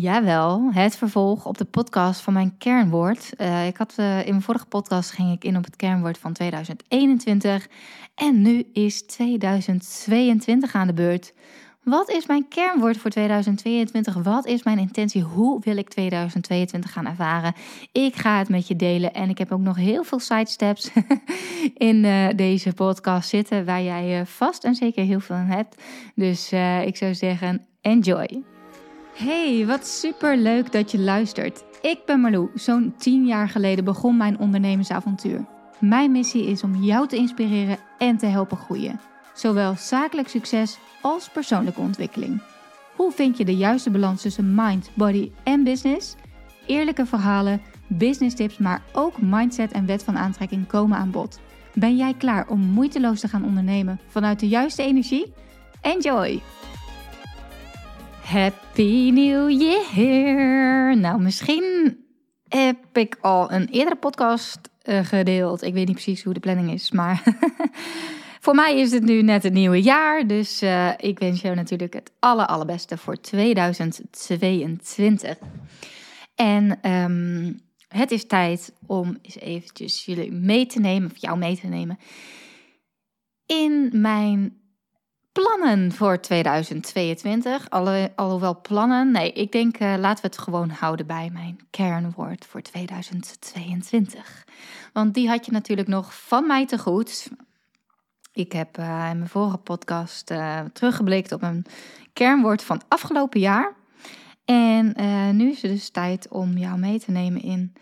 Jawel, het vervolg op de podcast van mijn kernwoord. Uh, ik had, uh, in mijn vorige podcast ging ik in op het kernwoord van 2021 en nu is 2022 aan de beurt. Wat is mijn kernwoord voor 2022? Wat is mijn intentie? Hoe wil ik 2022 gaan ervaren? Ik ga het met je delen en ik heb ook nog heel veel sidesteps in uh, deze podcast zitten waar jij vast en zeker heel veel aan hebt. Dus ik zou zeggen, enjoy! Hey, wat super leuk dat je luistert. Ik ben Marlou. Zo'n 10 jaar geleden begon mijn ondernemersavontuur. Mijn missie is om jou te inspireren en te helpen groeien. Zowel zakelijk succes als persoonlijke ontwikkeling. Hoe vind je de juiste balans tussen mind, body en business? Eerlijke verhalen, business tips, maar ook mindset en wet van aantrekking komen aan bod. Ben jij klaar om moeiteloos te gaan ondernemen vanuit de juiste energie? Enjoy! Happy New Year! Nou, misschien heb ik al een eerdere podcast uh, gedeeld. Ik weet niet precies hoe de planning is, maar voor mij is het nu net het nieuwe jaar. Dus uh, ik wens jou natuurlijk het aller, allerbeste voor 2022. En um, het is tijd om eens eventjes jullie mee te nemen, of jou mee te nemen, in mijn plannen voor 2022. Alle, alhoewel plannen, nee, ik denk uh, laten we het gewoon houden bij mijn kernwoord voor 2022. Want die had je natuurlijk nog van mij te goed. Ik heb uh, in mijn vorige podcast uh, teruggeblikt op een kernwoord van afgelopen jaar. En nu is het dus tijd om jou mee te nemen in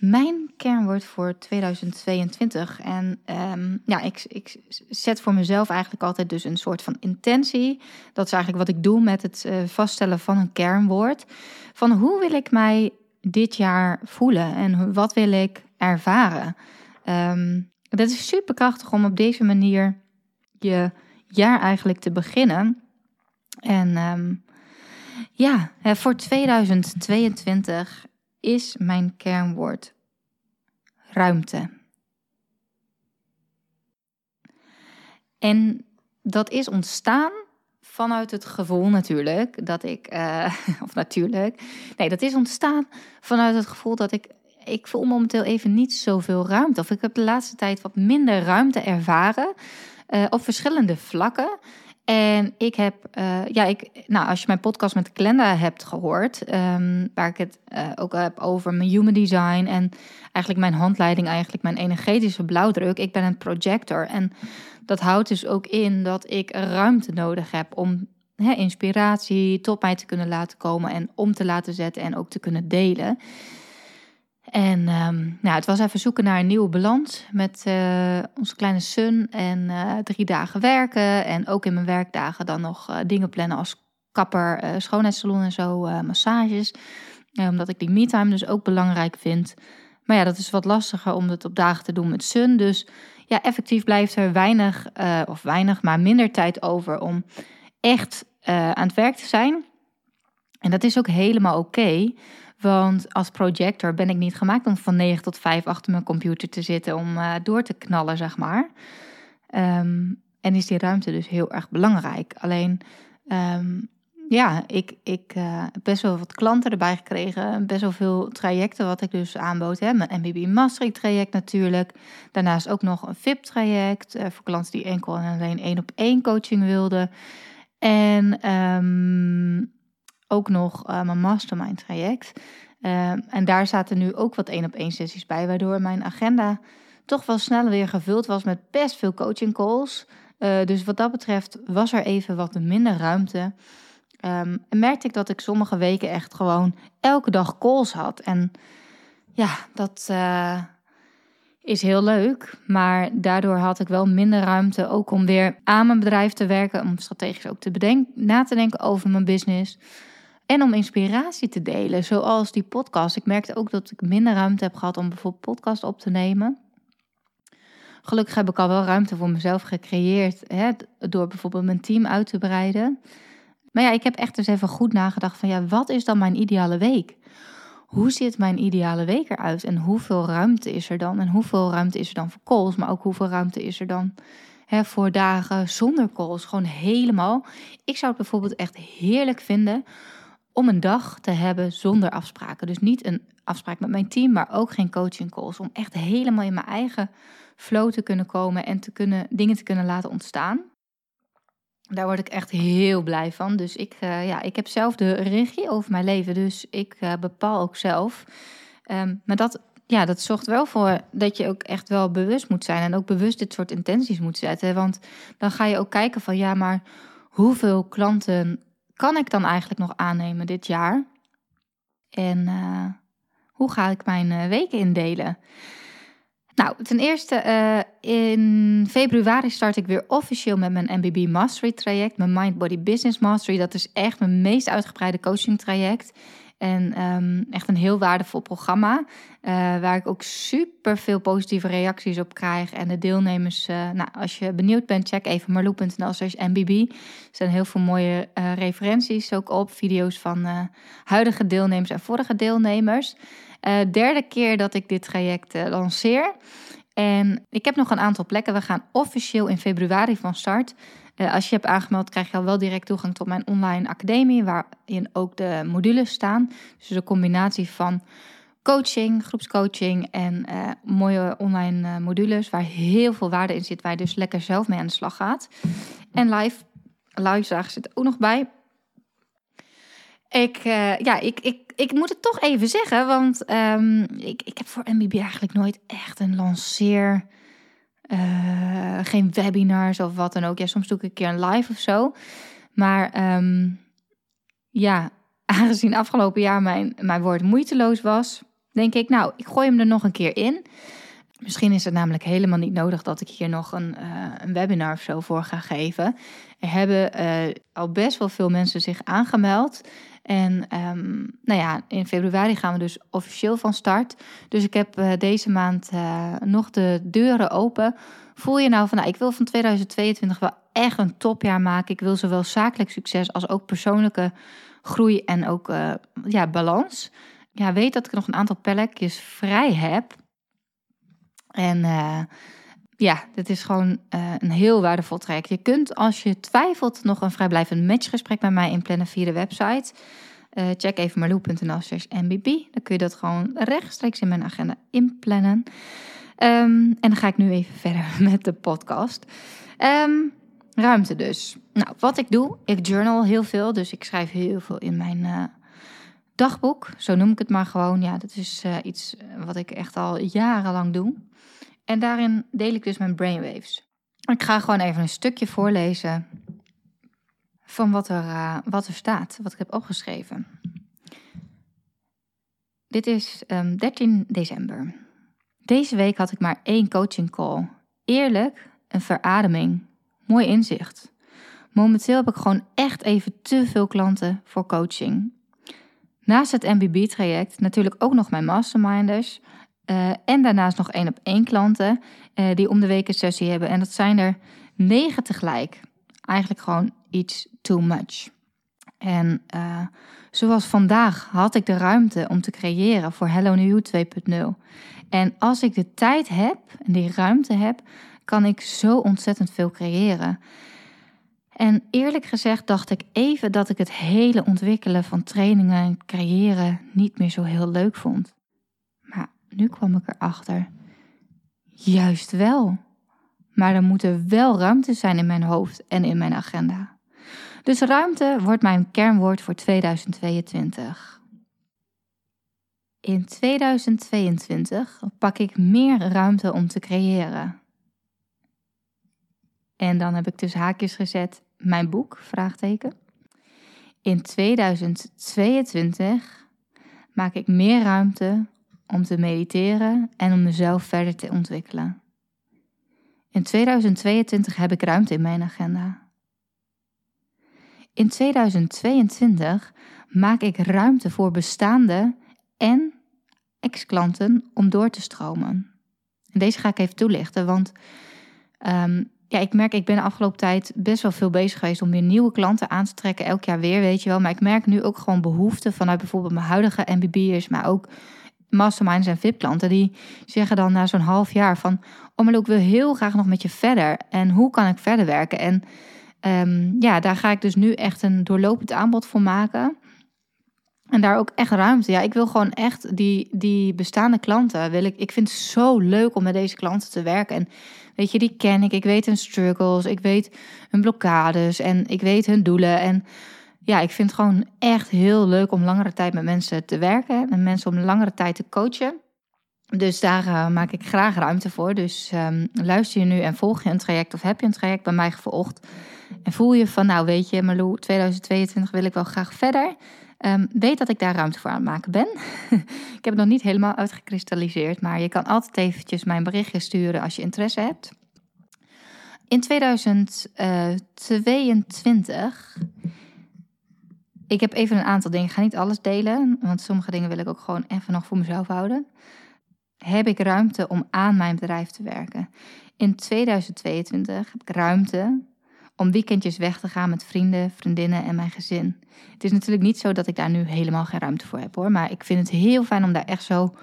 mijn kernwoord voor 2022. En um, ja, ik, ik zet voor mezelf eigenlijk altijd dus een soort van intentie. Dat is eigenlijk wat ik doe met het uh, vaststellen van een kernwoord. Van hoe wil ik mij dit jaar voelen en wat wil ik ervaren? Um, dat is super krachtig om op deze manier je jaar eigenlijk te beginnen. En um, ja, voor 2022 is mijn kernwoord ruimte. En dat is ontstaan vanuit het gevoel natuurlijk dat ik, uh, of natuurlijk, nee, dat is ontstaan vanuit het gevoel dat ik, ik voel momenteel even niet zoveel ruimte. Of ik heb de laatste tijd wat minder ruimte ervaren uh, op verschillende vlakken. En ik heb, uh, ja, ik, nou, als je mijn podcast met Glenda hebt gehoord, um, waar ik het uh, ook heb over mijn human design en eigenlijk mijn handleiding, eigenlijk mijn energetische blauwdruk. Ik ben een projector en dat houdt dus ook in dat ik ruimte nodig heb om inspiratie tot mij te kunnen laten komen en om te laten zetten en ook te kunnen delen. En um, nou, het was even zoeken naar een nieuwe balans met uh, onze kleine son en uh, drie dagen werken. En ook in mijn werkdagen dan nog uh, dingen plannen als kapper, schoonheidssalon en zo, massages. omdat ik die me-time dus ook belangrijk vind. Maar ja, dat is wat lastiger om het op dagen te doen met sun. Dus ja, effectief blijft er weinig, of weinig, maar minder tijd over om echt aan het werk te zijn. En dat is ook helemaal oké. Want als projector ben ik niet gemaakt om van 9 tot 5 achter mijn computer te zitten om uh, door te knallen, zeg maar. Um, en is die ruimte dus heel erg belangrijk. Alleen, um, ja, ik, heb best wel wat klanten erbij gekregen. Best wel veel trajecten wat ik dus aanbood. Hè. Mijn MBB Mastering traject natuurlijk. Daarnaast ook nog een VIP traject. Uh, voor klanten die enkel en alleen één op één coaching wilden. En um, ook nog uh, mijn mastermind traject. Uh, en daar zaten nu ook wat één op één sessies bij, waardoor mijn agenda toch wel sneller weer gevuld was met best veel coaching calls. Uh, dus wat dat betreft was er even wat minder ruimte. Um, en merkte ik dat ik sommige weken echt gewoon elke dag calls had. En ja, dat is heel leuk. Maar daardoor had ik wel minder ruimte ook om weer aan mijn bedrijf te werken. Om strategisch ook te bedenken, na te denken over mijn business. En om inspiratie te delen, zoals die podcast. Ik merkte ook dat ik minder ruimte heb gehad om bijvoorbeeld podcast op te nemen. Gelukkig heb ik al wel ruimte voor mezelf gecreëerd hè, door bijvoorbeeld mijn team uit te breiden. Maar ja, ik heb echt eens even goed nagedacht van ja, wat is dan mijn ideale week? Hoe ziet mijn ideale week eruit en hoeveel ruimte is er dan? En hoeveel ruimte is er dan voor calls, maar ook hoeveel ruimte is er dan hè, voor dagen zonder calls? Gewoon helemaal. Ik zou het bijvoorbeeld echt heerlijk vinden om een dag te hebben zonder afspraken. Dus niet een afspraak met mijn team, maar ook geen coaching calls. Om echt helemaal in mijn eigen flow te kunnen komen en te kunnen, dingen te kunnen laten ontstaan. Daar word ik echt heel blij van. Dus ik, uh, ja, ik heb zelf de regie over mijn leven. Dus ik uh, bepaal ook zelf. Um, maar dat, ja, dat zorgt wel voor dat je ook echt wel bewust moet zijn. En ook bewust dit soort intenties moet zetten. Want dan ga je ook kijken van ja, maar hoeveel klanten kan ik dan eigenlijk nog aannemen dit jaar? En uh, hoe ga ik mijn weken indelen? Nou, ten eerste, uh, in februari start ik weer officieel met mijn MBB Mastery traject, mijn Mind Body Business Mastery. Dat is echt mijn meest uitgebreide coaching traject. En um, echt een heel waardevol programma. Uh, waar ik ook super veel positieve reacties op krijg. En de deelnemers, uh, nou, als je benieuwd bent, check even marloe.nl slash MBB. Er zijn heel veel mooie uh, referenties ook op. Video's van huidige deelnemers en vorige deelnemers. Derde keer dat ik dit traject lanceer. En ik heb nog een aantal plekken. We gaan officieel in februari van start. Uh, als je hebt aangemeld, krijg je al wel direct toegang tot mijn online academie, waarin ook de modules staan. Dus de combinatie van coaching, groepscoaching en mooie online modules waar heel veel waarde in zit, waar je dus lekker zelf mee aan de slag gaat. En live, live zit ook nog bij. Ik, ja, ik, ik, ik moet het toch even zeggen, want um, ik, ik heb voor MBB eigenlijk nooit echt een lanceer. Uh, geen webinars of wat dan ook. Ja, soms doe ik een keer een live of zo. Maar um, ja, aangezien afgelopen jaar mijn, mijn woord moeiteloos was, denk ik, nou, ik gooi hem er nog een keer in. Misschien is het namelijk helemaal niet nodig dat ik hier nog een, uh, een webinar of zo voor ga geven. Er hebben uh, al best wel veel mensen zich aangemeld. En um, nou ja, in februari gaan we dus officieel van start. Dus ik heb uh, deze maand uh, nog de deuren open. Voel je nou van, nou, ik wil van 2022 wel echt een topjaar maken. Ik wil zowel zakelijk succes als ook persoonlijke groei en ook uh, ja, balans. Ja, weet dat ik nog een aantal plekjes vrij heb. En ja, dit is gewoon een heel waardevol traject. Je kunt als je twijfelt nog een vrijblijvend matchgesprek met mij inplannen via de website. Uh, check even marloe.nl slash mbb. Dan kun je dat gewoon rechtstreeks in mijn agenda inplannen. Um, en dan ga ik nu even verder met de podcast. Um, ruimte dus. Nou, wat ik doe, ik journal heel veel. Dus ik schrijf heel veel in mijn uh, dagboek. Zo noem ik het maar gewoon. Ja, dat is iets wat ik echt al jarenlang doe. En daarin deel ik dus mijn brainwaves. Ik ga gewoon even een stukje voorlezen van wat er, uh, wat er staat, wat ik heb opgeschreven. Dit is um, ehm, 13 december. Deze week had ik maar één coaching call. Eerlijk, een verademing. Mooi inzicht. Momenteel heb ik gewoon echt even te veel klanten voor coaching. Naast het MBB-traject natuurlijk ook nog mijn masterminders. Uh, en daarnaast nog één op één klanten uh, die om de week een sessie hebben. En dat zijn er negen tegelijk. Eigenlijk gewoon iets too much. En uh, zoals vandaag had ik de ruimte om te creëren voor Hello New 2.0. En als ik de tijd heb en die ruimte heb, kan ik zo ontzettend veel creëren. En eerlijk gezegd dacht ik even dat ik het hele ontwikkelen van trainingen en creëren niet meer zo heel leuk vond. Nu kwam ik erachter. Juist wel. Maar er moet er wel ruimte zijn in mijn hoofd en in mijn agenda. Dus ruimte wordt mijn kernwoord voor 2022. In 2022 pak ik meer ruimte om te creëren. En dan heb ik dus haakjes gezet mijn boek, vraagteken. In 2022 maak ik meer ruimte om te mediteren en om mezelf verder te ontwikkelen. In 2022 heb ik ruimte in mijn agenda. In 2022 maak ik ruimte voor bestaande en ex-klanten om door te stromen. En deze ga ik even toelichten, want um, ja, ik merk, ik ben de afgelopen tijd best wel veel bezig geweest om weer nieuwe klanten aan te trekken. Elk jaar weer, weet je wel. Maar ik merk nu ook gewoon behoefte vanuit bijvoorbeeld mijn huidige MBB'ers, maar ook masterminds en VIP-klanten. Die zeggen dan na zo'n half jaar van, oh maar ik wil heel graag nog met je verder. En hoe kan ik verder werken? En Um, ja, daar ga ik dus nu echt een doorlopend aanbod voor maken. En daar ook echt ruimte. Ja, ik wil gewoon echt die, die bestaande klanten. Wil ik, ik vind het zo leuk om met deze klanten te werken. En weet je, die ken ik. Ik weet hun struggles. Ik weet hun blokkades. En ik weet hun doelen. En ja, ik vind het gewoon echt heel leuk om langere tijd met mensen te werken. En mensen om langere tijd te coachen. Dus daar uh, maak ik graag ruimte voor. Dus um, luister je nu en volg je een traject of heb je een traject bij mij gevolgd. En voel je van, nou weet je, Marlou, 2022 wil ik wel graag verder. Um, weet dat ik daar ruimte voor aan het maken ben. ik heb het nog niet helemaal uitgekristalliseerd, maar je kan altijd eventjes mijn berichtje sturen als je interesse hebt. In 2022, ik heb even een aantal dingen, ik ga niet alles delen, want sommige dingen wil ik ook gewoon even nog voor mezelf houden. Heb ik ruimte om aan mijn bedrijf te werken? In 2022 heb ik ruimte om weekendjes weg te gaan met vrienden, vriendinnen en mijn gezin. Het is natuurlijk niet zo dat ik daar nu helemaal geen ruimte voor heb hoor. Maar ik vind het heel fijn om daar echt zo,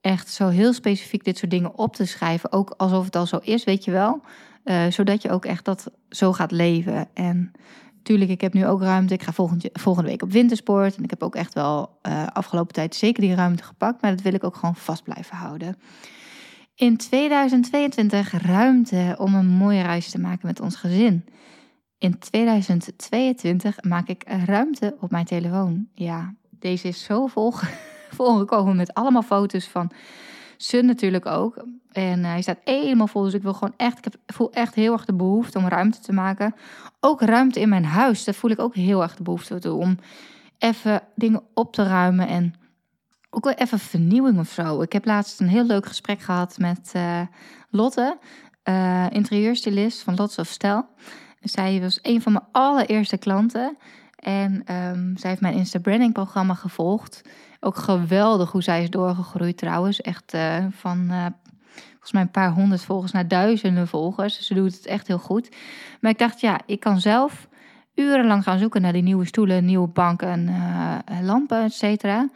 echt zo heel specifiek dit soort dingen op te schrijven. Ook alsof het al zo is, weet je wel. Uh, zodat je ook echt dat zo gaat leven. En tuurlijk, ik heb nu ook ruimte. Ik ga volgende, volgende week op wintersport. En ik heb ook echt wel uh, afgelopen tijd zeker die ruimte gepakt. Maar dat wil ik ook gewoon vast blijven houden. In 2022 ruimte om een mooie reis te maken met ons gezin. In 2022 maak ik ruimte op mijn telefoon. Ja, deze is zo vol, volgekomen met allemaal foto's van Sun natuurlijk ook. En hij staat helemaal vol, dus ik wil gewoon echt, ik voel echt heel erg de behoefte om ruimte te maken. Ook ruimte in mijn huis, daar voel ik ook heel erg de behoefte toe. Om even dingen op te ruimen en ook wel even vernieuwing of zo. Ik heb laatst een heel leuk gesprek gehad met uh, Lotte, uh, interieurstylist van Lotte of Stijl. Zij was een van mijn allereerste klanten. En um, zij heeft mijn Insta Branding programma gevolgd. Ook geweldig hoe zij is doorgegroeid trouwens. Echt uh, van uh, volgens mij een paar honderd volgers naar duizenden volgers. Ze doet het echt heel goed. Maar ik dacht, ja, ik kan zelf urenlang gaan zoeken naar die nieuwe stoelen, nieuwe banken, uh, lampen, et cetera.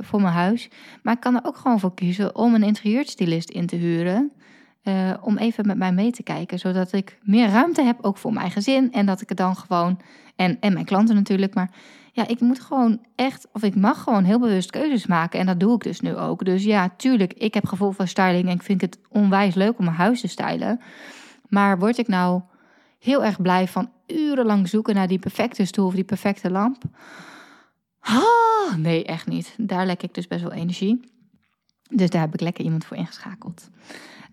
voor mijn huis. Maar ik kan er ook gewoon voor kiezen om een interieurstylist in te huren. Om even met mij mee te kijken. Zodat ik meer ruimte heb, ook voor mijn gezin. En dat ik het dan gewoon. En, en mijn klanten natuurlijk. Maar ja, ik moet gewoon echt. Of ik mag gewoon heel bewust keuzes maken. En dat doe ik dus nu ook. Dus ja, tuurlijk, ik heb gevoel van styling. En ik vind het onwijs leuk om mijn huis te stylen. Maar word ik nou heel erg blij van urenlang zoeken naar die perfecte stoel of die perfecte lamp? Ah, nee, echt niet. Daar lek ik dus best wel energie. Dus daar heb ik lekker iemand voor ingeschakeld.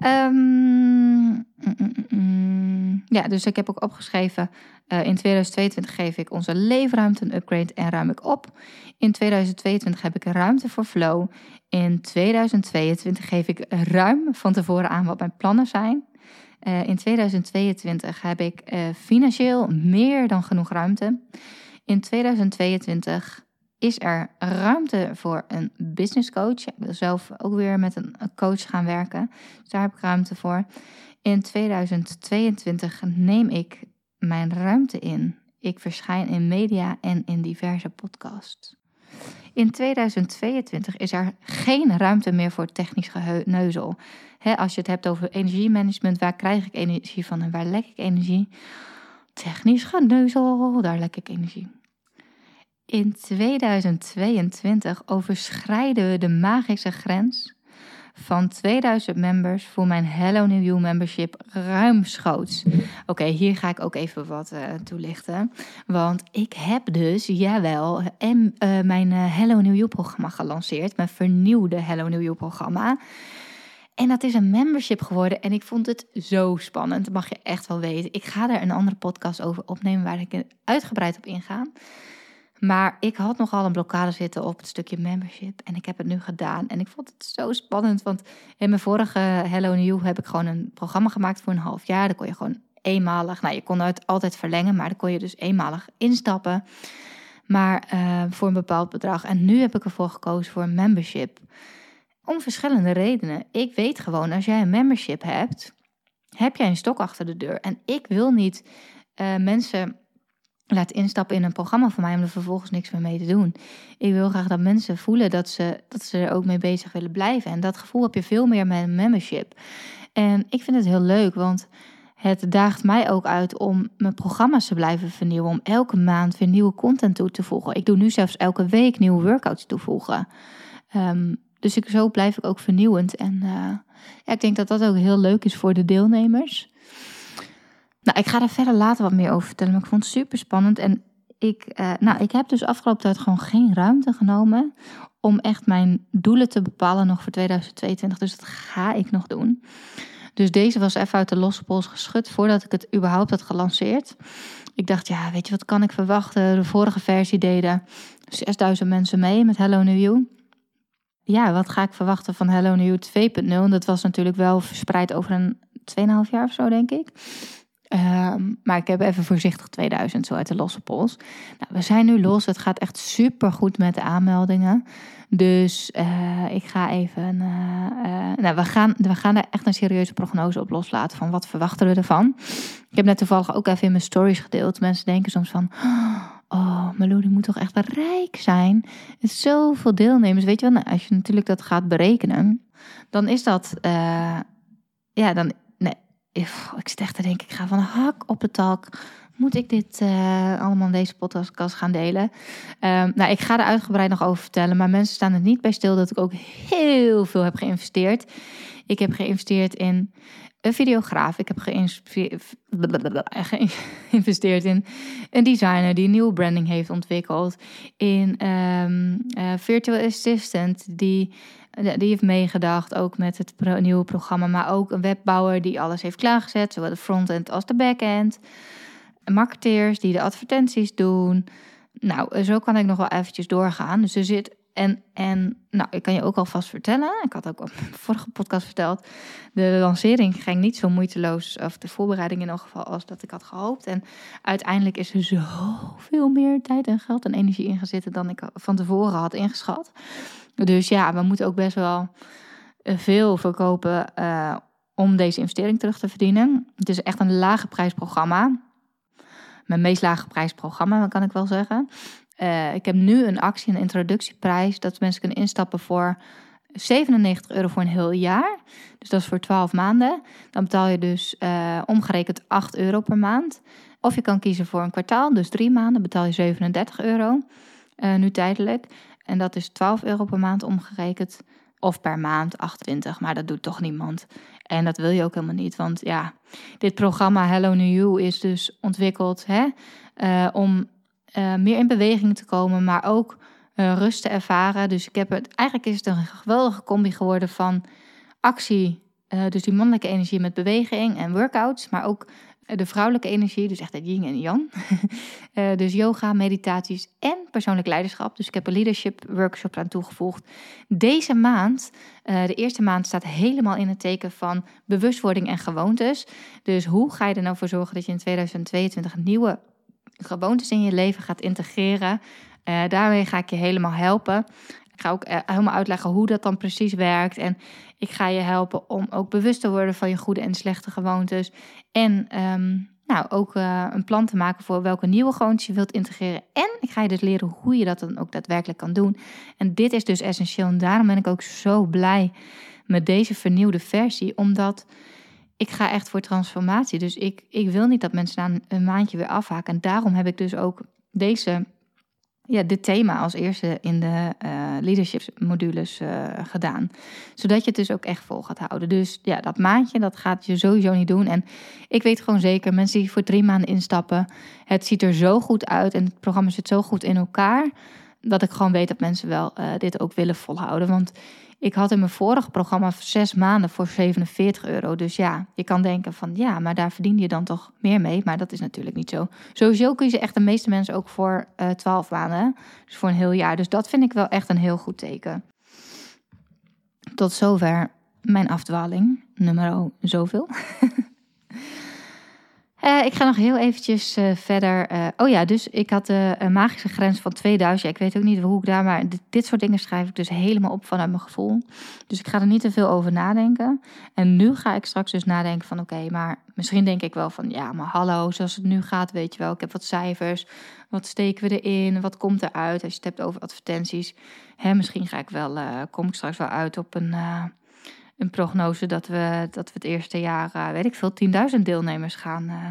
Um, ja, dus ik heb ook opgeschreven. Uh, in 2022 geef ik onze leefruimte een upgrade en ruim ik op. In 2022 heb ik ruimte voor flow. In 2022 geef ik ruim van tevoren aan wat mijn plannen zijn. Uh, in 2022 heb ik uh, financieel meer dan genoeg ruimte. In 2022 is er ruimte voor een business coach. Ik wil zelf ook weer met een coach gaan werken. Dus daar heb ik ruimte voor. In 2022 neem ik mijn ruimte in. Ik verschijn in media en in diverse podcasts. In 2022 is er geen ruimte meer voor technisch geneuzel. als je het hebt over energiemanagement, waar krijg ik energie van en waar lek ik energie? Technisch geneuzel, daar lek ik energie. In 2022 overschrijden we de magische grens van 2000 members voor mijn Hello New You membership ruimschoots. Oké, hier ga ik ook even wat uh, toelichten. Want ik heb dus, jawel, en, uh, mijn uh, Hello New You programma gelanceerd. Mijn vernieuwde Hello New You programma. En dat is een membership geworden en ik vond het zo spannend. Mag je echt wel weten. Ik ga daar een andere podcast over opnemen waar ik uitgebreid op inga. Maar ik had nogal een blokkade zitten op het stukje membership. En ik heb het nu gedaan. En ik vond het zo spannend. Want in mijn vorige Hello New heb ik gewoon een programma gemaakt voor een half jaar. Daar kon je gewoon eenmalig. Nou, je kon het altijd verlengen, maar dan kon je dus eenmalig instappen. Maar uh, voor een bepaald bedrag. En nu heb ik ervoor gekozen voor een membership. Om verschillende redenen. Ik weet gewoon, als jij een membership hebt, heb jij een stok achter de deur. En ik wil niet uh, mensen laat instappen in een programma van mij om er vervolgens niks meer mee te doen. Ik wil graag dat mensen voelen dat ze, dat ze er ook mee bezig willen blijven. En dat gevoel heb je veel meer met een membership. En ik vind het heel leuk, want het daagt mij ook uit om mijn programma's te blijven vernieuwen. Om elke maand weer nieuwe content toe te voegen. Ik doe nu zelfs elke week nieuwe workouts toevoegen. Um, dus zo blijf ik ook vernieuwend. En uh, ja, ik denk dat dat ook heel leuk is voor de deelnemers. Nou, ik ga er verder later wat meer over vertellen. Maar ik vond het super spannend. En ik, uh, nou, ik heb dus afgelopen tijd gewoon geen ruimte genomen om echt mijn doelen te bepalen nog voor 2022. Dus dat ga ik nog doen. Dus deze was even uit de losse pols geschud voordat ik het überhaupt had gelanceerd. Ik dacht, ja, weet je wat kan ik verwachten? De vorige versie deden 6000 mensen mee met Hello New You. Ja, wat ga ik verwachten van Hello New You 2.0? Dat was natuurlijk wel verspreid over een 2,5 jaar of zo, denk ik. Ehm, maar ik heb even voorzichtig 2000 zo uit de losse pols. Nou, we zijn nu los. Het gaat echt super goed met de aanmeldingen. Dus uh, ik ga even. Uh, nou, we gaan, we gaan er echt een serieuze prognose op loslaten. Van wat verwachten we ervan? Ik heb net toevallig ook even in mijn stories gedeeld. Mensen denken soms van. Oh, Malou, die moet toch echt rijk zijn? Zoveel deelnemers. Weet je wel, nou, als je natuurlijk dat gaat berekenen, dan is dat. Ja, dan. Ik zit echt te denken, ik ga van hak op de tak moet ik dit uh, allemaal in deze podcast gaan delen? Um, nou, ik ga er uitgebreid nog over vertellen, maar mensen staan er niet bij stil dat ik ook heel veel heb geïnvesteerd. Ik heb geïnvesteerd in een videograaf. Ik heb geïnvesteerd in een designer die een nieuwe branding heeft ontwikkeld. In um, uh, virtual assistant die, die heeft meegedacht, ook met het nieuwe programma. Maar ook een webbouwer die alles heeft klaargezet, zowel de frontend als de backend marketeers die de advertenties doen. Nou, zo kan ik nog wel eventjes doorgaan. Dus er zit. En, en nou, ik kan je ook alvast vertellen. Ik had ook op de vorige podcast verteld. De lancering ging niet zo moeiteloos. Of de voorbereiding in elk geval. Als dat ik had gehoopt. En uiteindelijk is er zoveel meer tijd en geld en energie ingezitten. dan ik van tevoren had ingeschat. Dus ja, we moeten ook best wel veel verkopen. Uh, om deze investering terug te verdienen. Het is echt een lage prijsprogramma mijn meest lage prijsprogramma, kan ik wel zeggen. Uh, ik heb nu een actie, een introductieprijs, dat mensen kunnen instappen voor 97 euro voor een heel jaar. Dus dat is voor 12 maanden. Dan betaal je dus uh, omgerekend 8 euro per maand. Of je kan kiezen voor een kwartaal, dus drie maanden betaal je 37 euro. Uh, nu tijdelijk. En dat is 12 euro per maand omgerekend. Of per maand 28, maar dat doet toch niemand. En dat wil je ook helemaal niet. Want ja, dit programma Hello New You is dus ontwikkeld hè, om uh, meer in beweging te komen, maar ook uh, rust te ervaren. Dus ik heb het, eigenlijk is het een geweldige combi geworden van actie, dus die mannelijke energie met beweging en workouts, maar ook de vrouwelijke energie, dus echt het yin en yang. dus yoga, meditaties en persoonlijk leiderschap. Dus ik heb een leadership workshop aan toegevoegd. Deze maand, de eerste maand, staat helemaal in het teken van bewustwording en gewoontes. Dus hoe ga je er nou voor zorgen dat je in 2022 nieuwe gewoontes in je leven gaat integreren? Uh, daarmee ga ik je helemaal helpen. Ik ga ook helemaal uitleggen hoe dat dan precies werkt. En ik ga je helpen om ook bewust te worden van je goede en slechte gewoontes. En um, nou, ook uh, een plan te maken voor welke nieuwe gewoontes je wilt integreren. En ik ga je dus leren hoe je dat dan ook daadwerkelijk kan doen. En dit is dus essentieel. En daarom ben ik ook zo blij met deze vernieuwde versie. Omdat ik ga echt voor transformatie. Dus ik, ik wil niet dat mensen na een maandje weer afhaken. En daarom heb ik dus ook deze ja, dit thema als eerste in de uh, leadership modules uh, gedaan. Zodat je het dus ook echt vol gaat houden. Dus ja, dat maandje, dat gaat je sowieso niet doen. En ik weet gewoon zeker, mensen die voor drie maanden instappen, het ziet er zo goed uit en het programma zit zo goed in elkaar, dat ik gewoon weet dat mensen wel uh, dit ook willen volhouden. Want ik had in mijn vorige programma zes maanden voor 47 euro. Dus ja, je kan denken van ja, maar daar verdien je dan toch meer mee. Maar dat is natuurlijk niet zo. Sowieso kun je echt de meeste mensen ook voor uh, eh, 12 maanden. Dus voor een heel jaar. Dus dat vind ik wel echt een heel goed teken. Tot zover mijn afdwaling. Nummer zoveel. Uh, ik ga nog heel eventjes uh, verder. Uh, oh ja, dus ik had een magische grens van 2000. ik weet ook niet hoe ik daar, maar dit, dit, soort dingen schrijf ik dus helemaal op vanuit mijn gevoel. Dus ik ga er niet te veel over nadenken. En nu ga ik straks dus nadenken van oké, maar misschien denk ik wel van ja, maar hallo, zoals het nu gaat, weet je wel. Ik heb wat cijfers. Wat steken we erin? Wat komt eruit? Als je het hebt over advertenties. Hè, misschien ga ik wel, kom ik straks wel uit op een een prognose dat we, dat we het eerste jaar, uh, weet ik veel, 10.000 deelnemers gaan, uh,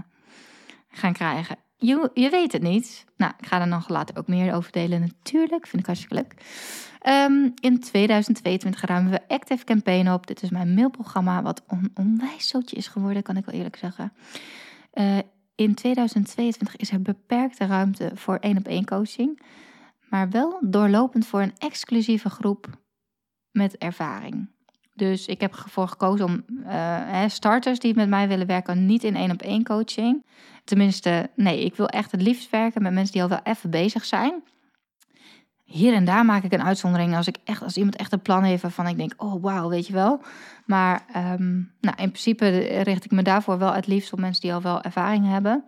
gaan krijgen. Je, je weet het niet. Nou, ik ga er nog later ook meer over delen natuurlijk. Vind ik hartstikke leuk. Um, in 2022 ruimen we Active Campaign op. Dit is mijn mailprogramma, wat een onwijs zootje is geworden, kan ik wel eerlijk zeggen. Uh, in 2022 is er beperkte ruimte voor één op één coaching, maar wel doorlopend voor een exclusieve groep met ervaring. Dus ik heb ervoor gekozen om uh, starters die met mij willen werken, niet in één op één coaching. Tenminste, nee, ik wil echt het liefst werken met mensen die al wel even bezig zijn. Hier en daar maak ik een uitzondering als, ik echt, als iemand echt een plan heeft waarvan ik denk, oh wauw, weet je wel. Maar um, nou, in principe richt ik me daarvoor wel het liefst op mensen die al wel ervaring hebben.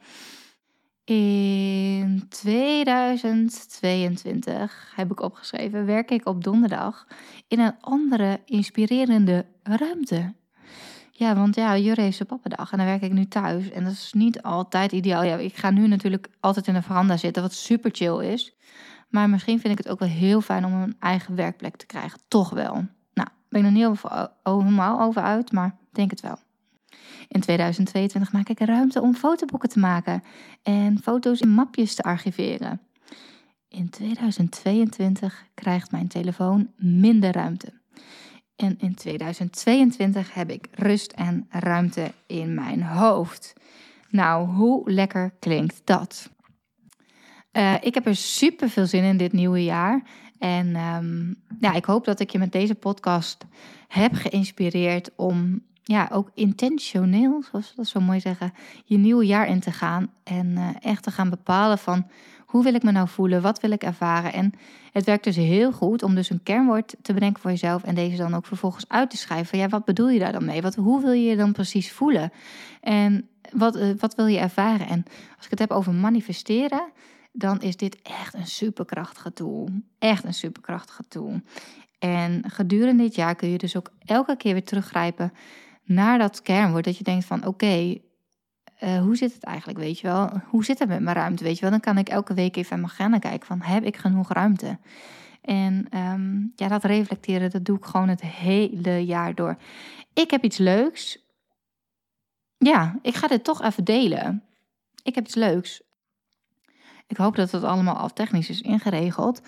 In 2022 heb ik opgeschreven, werk ik op donderdag in een andere inspirerende ruimte. Ja, want ja, Jure heeft zijn pappendag en dan werk ik nu thuis. En dat is niet altijd ideaal. Ja, ik ga nu natuurlijk altijd in de veranda zitten, wat super chill is. Maar misschien vind ik het ook wel heel fijn om een eigen werkplek te krijgen. Toch wel. Nou, ben ik nog niet helemaal over uit, maar denk het wel. In 2022 maak ik ruimte om fotoboeken te maken en foto's in mapjes te archiveren. In 2022 krijgt mijn telefoon minder ruimte. En in 2022 heb ik rust en ruimte in mijn hoofd. Nou, hoe lekker klinkt dat? Uh, ik heb er super veel zin in dit nieuwe jaar. En um, ja, ik hoop dat ik je met deze podcast heb geïnspireerd om ja, ook intentioneel, zoals we dat zo mooi zeggen, je nieuwe jaar in te gaan. En uh, echt te gaan bepalen van hoe wil ik me nou voelen, wat wil ik ervaren. En het werkt dus heel goed om dus een kernwoord te bedenken voor jezelf en deze dan ook vervolgens uit te schrijven. Ja, wat bedoel je daar dan mee? Wat, hoe wil je je dan precies voelen? En wat, uh, wat wil je ervaren? En als ik het heb over manifesteren, dan is dit echt een superkrachtige tool. Echt een superkrachtige tool. En gedurende dit jaar kun je dus ook elke keer weer teruggrijpen naar dat kernwoord. Dat je denkt van oké, uh, hoe zit het eigenlijk, weet je wel? Hoe zit het met mijn ruimte, weet je wel? Dan kan ik elke week even aan mijn agenda kijken van heb ik genoeg ruimte? En um, ja, dat reflecteren, dat doe ik gewoon het hele jaar door. Ik heb iets leuks. Ja, ik ga dit toch even delen. Ik heb iets leuks. Ik hoop dat het allemaal al technisch is ingeregeld.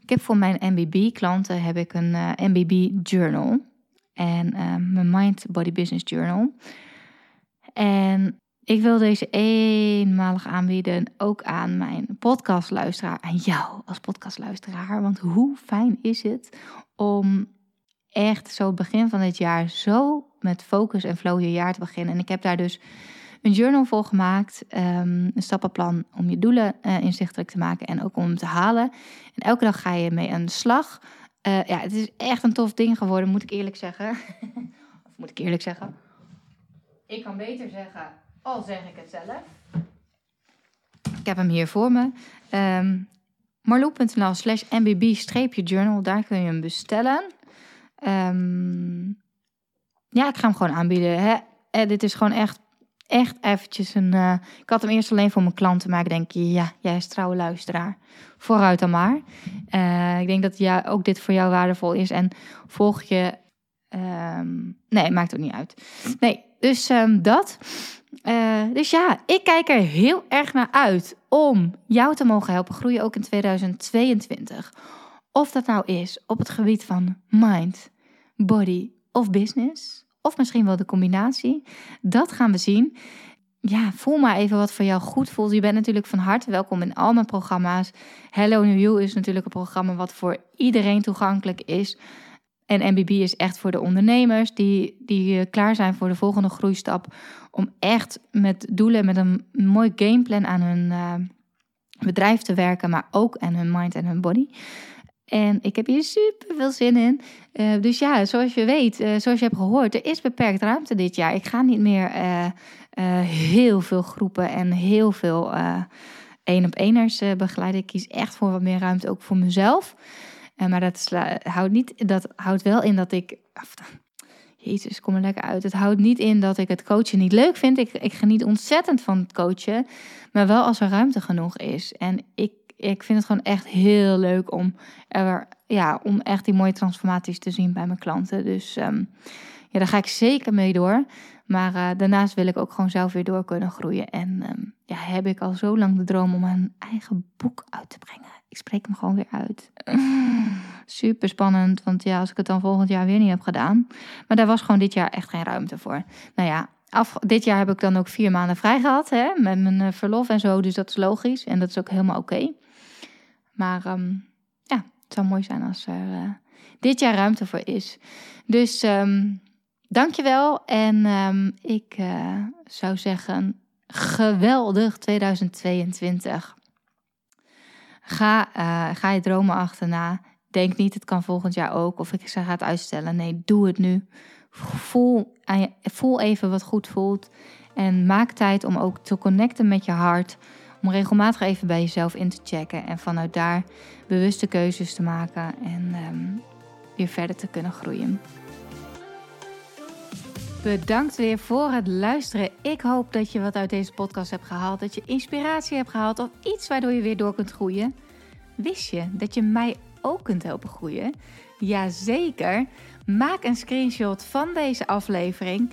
Ik heb voor mijn MBB-klanten heb ik een uh, eh, MBB-journal. En uh, mijn Mind Body Business Journal. En ik wil deze eenmalig aanbieden ook aan mijn podcastluisteraar. Aan jou als podcastluisteraar. Want hoe fijn is het om echt zo begin van dit jaar zo met focus en flow je jaar te beginnen. En ik heb daar dus een journal voor gemaakt. Um, een stappenplan om je doelen uh, inzichtelijk te maken en ook om hem te halen. En elke dag ga je mee aan de slag. Uh, ja, het is echt een tof ding geworden, moet ik eerlijk zeggen. of moet ik eerlijk zeggen? Ik kan beter zeggen, al zeg ik het zelf. Ik heb hem hier voor me. Um, marloe.nl slash mbb-journal, daar kun je hem bestellen. Um, ja, ik ga hem gewoon aanbieden. Hè? Eh, dit is gewoon echt echt eventjes een... Uh, ik had hem eerst alleen voor mijn klanten, maar ik denk, ja, jij is trouwe luisteraar. Vooruit dan maar. Uh, ik denk dat ja, ook dit voor jou waardevol is. En volg je... Um, nee, maakt ook niet uit. Nee, dus um, dat. Uh, dus ja, ik kijk er heel erg naar uit om jou te mogen helpen groeien ook in 2022. Of dat nou is op het gebied van mind, body of business of misschien wel de combinatie. Dat gaan we zien. Ja, voel maar even wat voor jou goed voelt. Je bent natuurlijk van harte welkom in al mijn programma's. Hello New You is natuurlijk een programma wat voor iedereen toegankelijk is. En MBB is echt voor de ondernemers die, die eh, klaar zijn voor de volgende groeistap. Om echt met doelen, met een mooi gameplan aan hun uh, bedrijf te werken, maar ook aan hun mind en hun body. En ik heb hier super veel zin in. Uh, dus ja, zoals je weet, uh, zoals je hebt gehoord, er is beperkt ruimte dit jaar. Ik ga niet meer uh, heel veel groepen en heel veel één op eners begeleiden. Ik kies echt voor wat meer ruimte, ook voor mezelf. maar dat, houdt niet, dat houdt wel in dat ik. Jezus, kom er lekker uit. Het houdt niet in dat ik het coachen niet leuk vind. Ik, ik geniet ontzettend van het coachen. Maar wel als er ruimte genoeg is. En ik ik vind het gewoon echt heel leuk om, er, ja, om echt die mooie transformaties te zien bij mijn klanten. Dus ehm, ja, daar ga ik zeker mee door. Maar uh, daarnaast wil ik ook gewoon zelf weer door kunnen groeien. En um, ja, heb ik al zo lang de droom om een eigen boek uit te brengen. Ik spreek hem gewoon weer uit. Super spannend, want ja, als ik het dan volgend jaar weer niet heb gedaan. Maar daar was gewoon dit jaar echt geen ruimte voor. Nou ja, af, dit jaar heb ik dan ook vier maanden vrij gehad hè, met mijn uh, verlof en zo. Dus dat is logisch en dat is ook helemaal oké. Okay. Maar um, ja, het zou mooi zijn als er uh, dit jaar ruimte voor is. Dus um, dankjewel. En um, ik uh, zou zeggen, geweldig 2022. Ga, uh, ga je dromen achterna. Denk niet, het kan volgend jaar ook. Of ik ga het uitstellen. Nee, doe het nu. Voel, voel even wat goed voelt. En maak tijd om ook te connecten met je hart. Om regelmatig even bij jezelf in te checken. En vanuit daar bewuste keuzes te maken. En um, weer verder te kunnen groeien. Bedankt weer voor het luisteren. Ik hoop dat je wat uit deze podcast hebt gehaald. Dat je inspiratie hebt gehaald of iets waardoor je weer door kunt groeien. Wist je dat je mij ook kunt helpen groeien? Jazeker. Maak een screenshot van deze aflevering.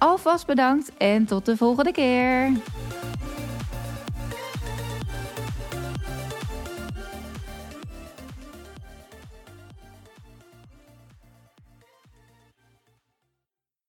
Alvast bedankt en tot de volgende keer.